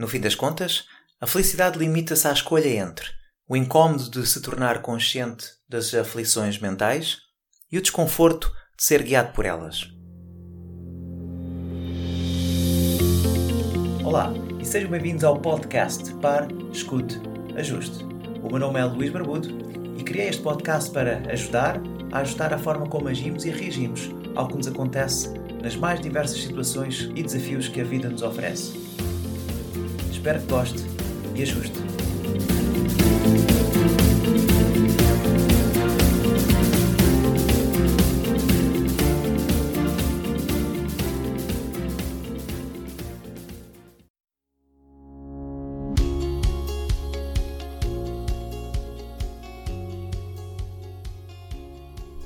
No fim das contas, a felicidade limita-se à escolha entre o incómodo de se tornar consciente das aflições mentais e o desconforto de ser guiado por elas. Olá e sejam bem-vindos ao podcast Par, Escute, Ajuste. O meu nome é Luís Barbudo e criei este podcast para ajudar a ajustar a forma como agimos e reagimos ao que nos acontece nas mais diversas situações e desafios que a vida nos oferece. Espero que goste e ajuste.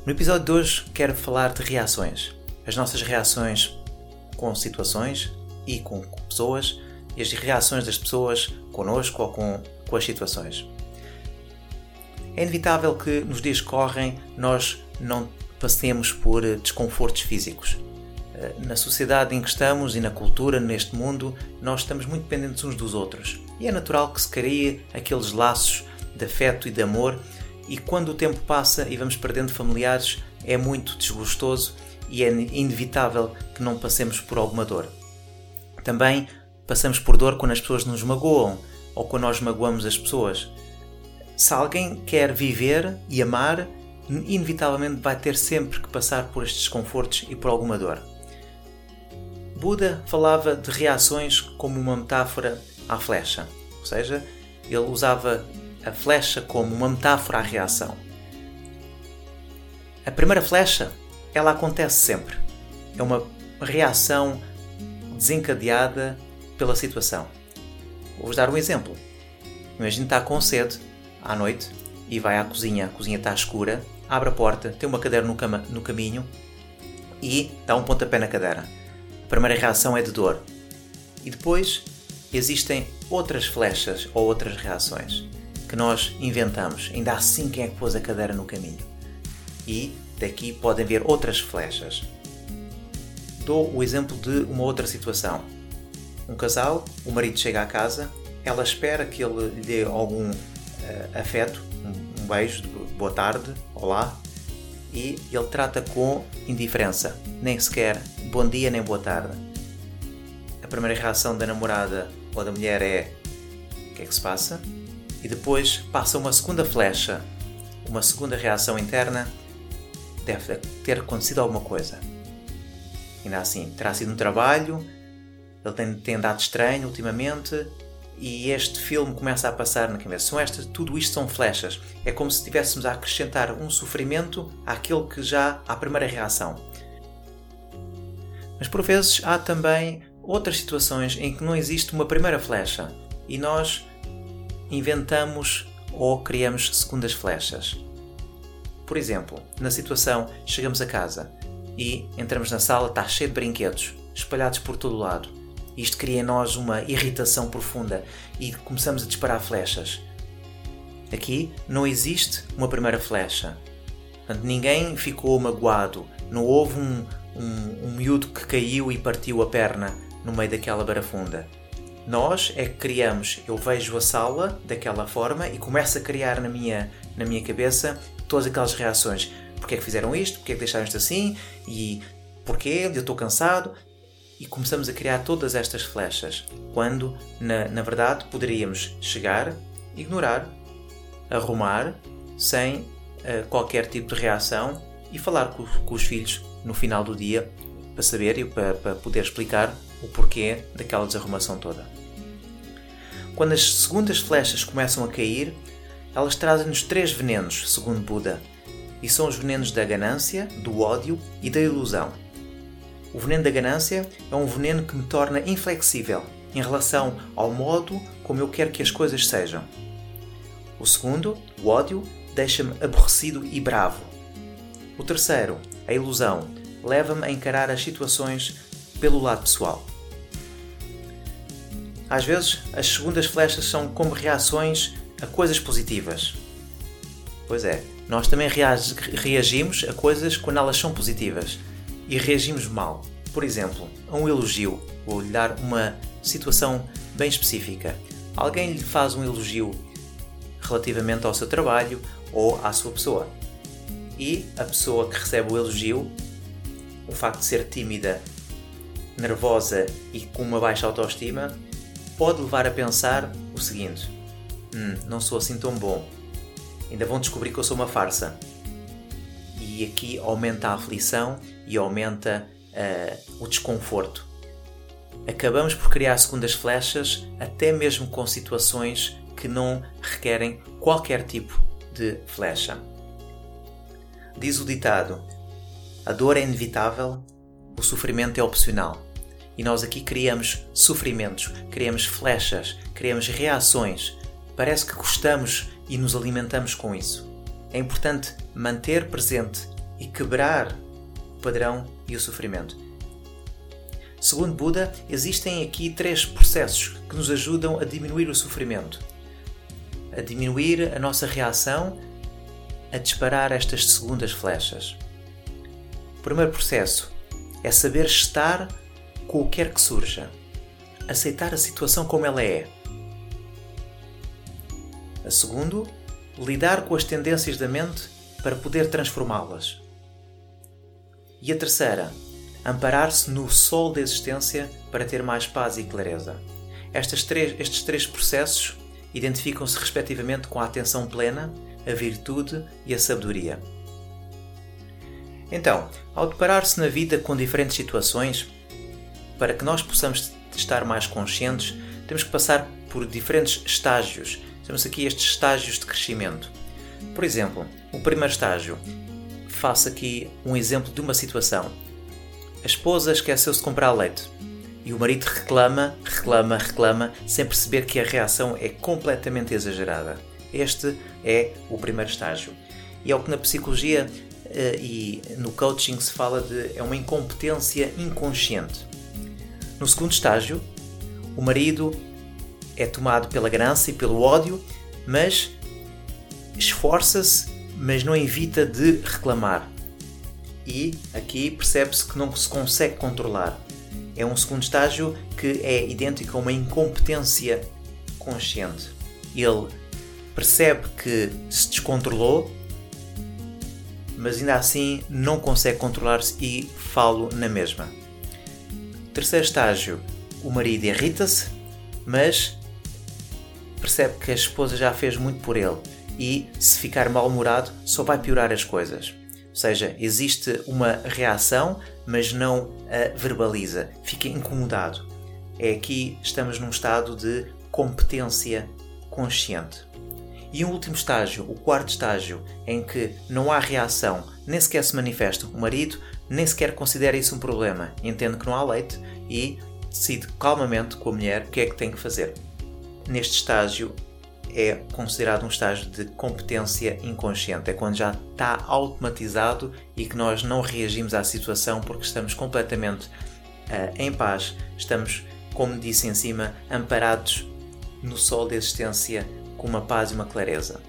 No episódio de hoje quero falar de reações. As nossas reações com situações e com pessoas e as reações das pessoas connosco ou com, com as situações. É inevitável que nos dias que correm nós não passemos por desconfortos físicos. Eh, na sociedade em que estamos e na cultura, neste mundo, nós estamos muito dependentes uns dos outros. E é natural que se crie aqueles laços de afeto e de amor e quando o tempo passa e vamos perdendo familiares, é muito desgostoso e é inevitável que não passemos por alguma dor. Também passamos por dor quando as pessoas nos magoam ou quando nós magoamos as pessoas. Se alguém quer viver e amar, inevitavelmente vai ter sempre que passar por estes desconfortos e por alguma dor. Buda falava de reações como uma metáfora à flecha, ou seja, ele usava a flecha como uma metáfora à reação. A primeira flecha, ela acontece sempre. É uma reação desencadeada pela situação. Vou-vos dar um exemplo. Imagina estar com sede à noite e vai à cozinha, a cozinha está escura, abre a porta, tem uma cadeira no, cama, no caminho e dá um pontapé na cadeira. A primeira reação é de dor. E depois existem outras flechas ou outras reações que nós inventamos. Ainda assim, quem é que pôs a cadeira no caminho? E daqui podem ver outras flechas. Dou o exemplo de uma outra situação. Um casal, o marido chega à casa, ela espera que ele lhe dê algum uh, afeto, um, um beijo de boa tarde, olá, e ele trata com indiferença, nem sequer bom dia nem boa tarde. A primeira reação da namorada ou da mulher é: o que é que se passa? e depois passa uma segunda flecha, uma segunda reação interna, deve ter acontecido alguma coisa. Ainda assim, terá sido um trabalho, ele tem, tem andado estranho ultimamente e este filme começa a passar na cabeça. São estas, tudo isto são flechas. É como se estivéssemos a acrescentar um sofrimento àquele que já à primeira reação. Mas por vezes há também outras situações em que não existe uma primeira flecha e nós inventamos ou criamos segundas flechas. Por exemplo, na situação chegamos a casa e entramos na sala, está cheio de brinquedos, espalhados por todo o lado. Isto cria em nós uma irritação profunda e começamos a disparar flechas. Aqui não existe uma primeira flecha. Portanto, ninguém ficou magoado. Não houve um, um, um miúdo que caiu e partiu a perna no meio daquela barafunda. Nós é que criamos, eu vejo a sala daquela forma e começo a criar na minha, na minha cabeça todas aquelas reações. Porquê é que fizeram isto? Porquê é que deixaram isto assim? E porquê? Eu estou cansado. E começamos a criar todas estas flechas, quando, na, na verdade, poderíamos chegar, ignorar, arrumar, sem uh, qualquer tipo de reação e falar com, com os filhos no final do dia para saber e para, para poder explicar o porquê daquela desarrumação toda. Quando as segundas flechas começam a cair, elas trazem-nos três venenos, segundo Buda, e são os venenos da ganância, do ódio e da ilusão. O veneno da ganância é um veneno que me torna inflexível em relação ao modo como eu quero que as coisas sejam. O segundo, o ódio, deixa-me aborrecido e bravo. O terceiro, a ilusão, leva-me a encarar as situações pelo lado pessoal. Às vezes, as segundas flechas são como reações a coisas positivas. Pois é, nós também reagimos a coisas quando elas são positivas e reagimos mal. Por exemplo, a um elogio. Vou lhe dar uma situação bem específica. Alguém lhe faz um elogio relativamente ao seu trabalho ou à sua pessoa. E a pessoa que recebe o elogio, o facto de ser tímida, nervosa e com uma baixa autoestima, pode levar a pensar o seguinte: hum, não sou assim tão bom. Ainda vão descobrir que eu sou uma farsa. E aqui aumenta a aflição e aumenta uh, o desconforto. Acabamos por criar segundas flechas, até mesmo com situações que não requerem qualquer tipo de flecha. Diz o ditado: a dor é inevitável, o sofrimento é opcional. E nós aqui criamos sofrimentos, criamos flechas, criamos reações. Parece que gostamos e nos alimentamos com isso. É importante manter presente e quebrar o padrão e o sofrimento. Segundo Buda, existem aqui três processos que nos ajudam a diminuir o sofrimento, a diminuir a nossa reação a disparar estas segundas flechas. O primeiro processo é saber estar com o que quer que surja, aceitar a situação como ela é. A segundo, lidar com as tendências da mente para poder transformá-las. E a terceira, amparar-se no sol da existência para ter mais paz e clareza. Três, estes três processos identificam-se respectivamente com a atenção plena, a virtude e a sabedoria. Então, ao deparar-se na vida com diferentes situações, para que nós possamos estar mais conscientes, temos que passar por diferentes estágios. Temos aqui estes estágios de crescimento. Por exemplo, o primeiro estágio. Faço aqui um exemplo de uma situação. A esposa esqueceu-se de comprar leite e o marido reclama, reclama, reclama, sem perceber que a reação é completamente exagerada. Este é o primeiro estágio. E é o que na psicologia uh, e no coaching se fala de é uma incompetência inconsciente. No segundo estágio, o marido é tomado pela ganância e pelo ódio, mas esforça-se, mas não evita de reclamar. E aqui percebe-se que não se consegue controlar. É um segundo estágio que é idêntico a uma incompetência consciente. Ele percebe que se descontrolou, mas ainda assim não consegue controlar-se e falo na mesma. Terceiro estágio, o marido irrita-se, mas percebe que a esposa já fez muito por ele e se ficar mal-humorado só vai piorar as coisas. Ou seja, existe uma reação, mas não a verbaliza, fica incomodado. É aqui estamos num estado de competência consciente. E um último estágio, o quarto estágio, em que não há reação, nem sequer se manifesta. O marido nem sequer considera isso um problema, entende que não há leite e decide calmamente com a mulher o que é que tem que fazer. Neste estágio é considerado um estágio de competência inconsciente, é quando já está automatizado e que nós não reagimos à situação porque estamos completamente uh, em paz, estamos, como disse em cima, amparados no sol da existência com uma paz e uma clareza.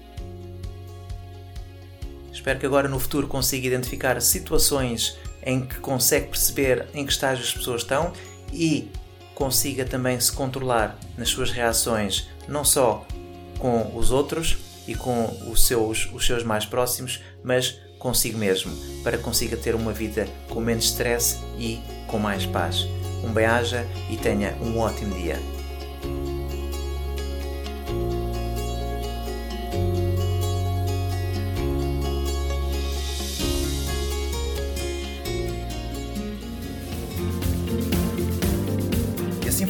Espero que agora no futuro consiga identificar situações em que consegue perceber em que estágio as pessoas estão e consiga também se controlar nas suas reações, não só com os outros e com os seus, os seus mais próximos, mas consigo mesmo, para consiga ter uma vida com menos stress e com mais paz. Um bem-aja e tenha um ótimo dia.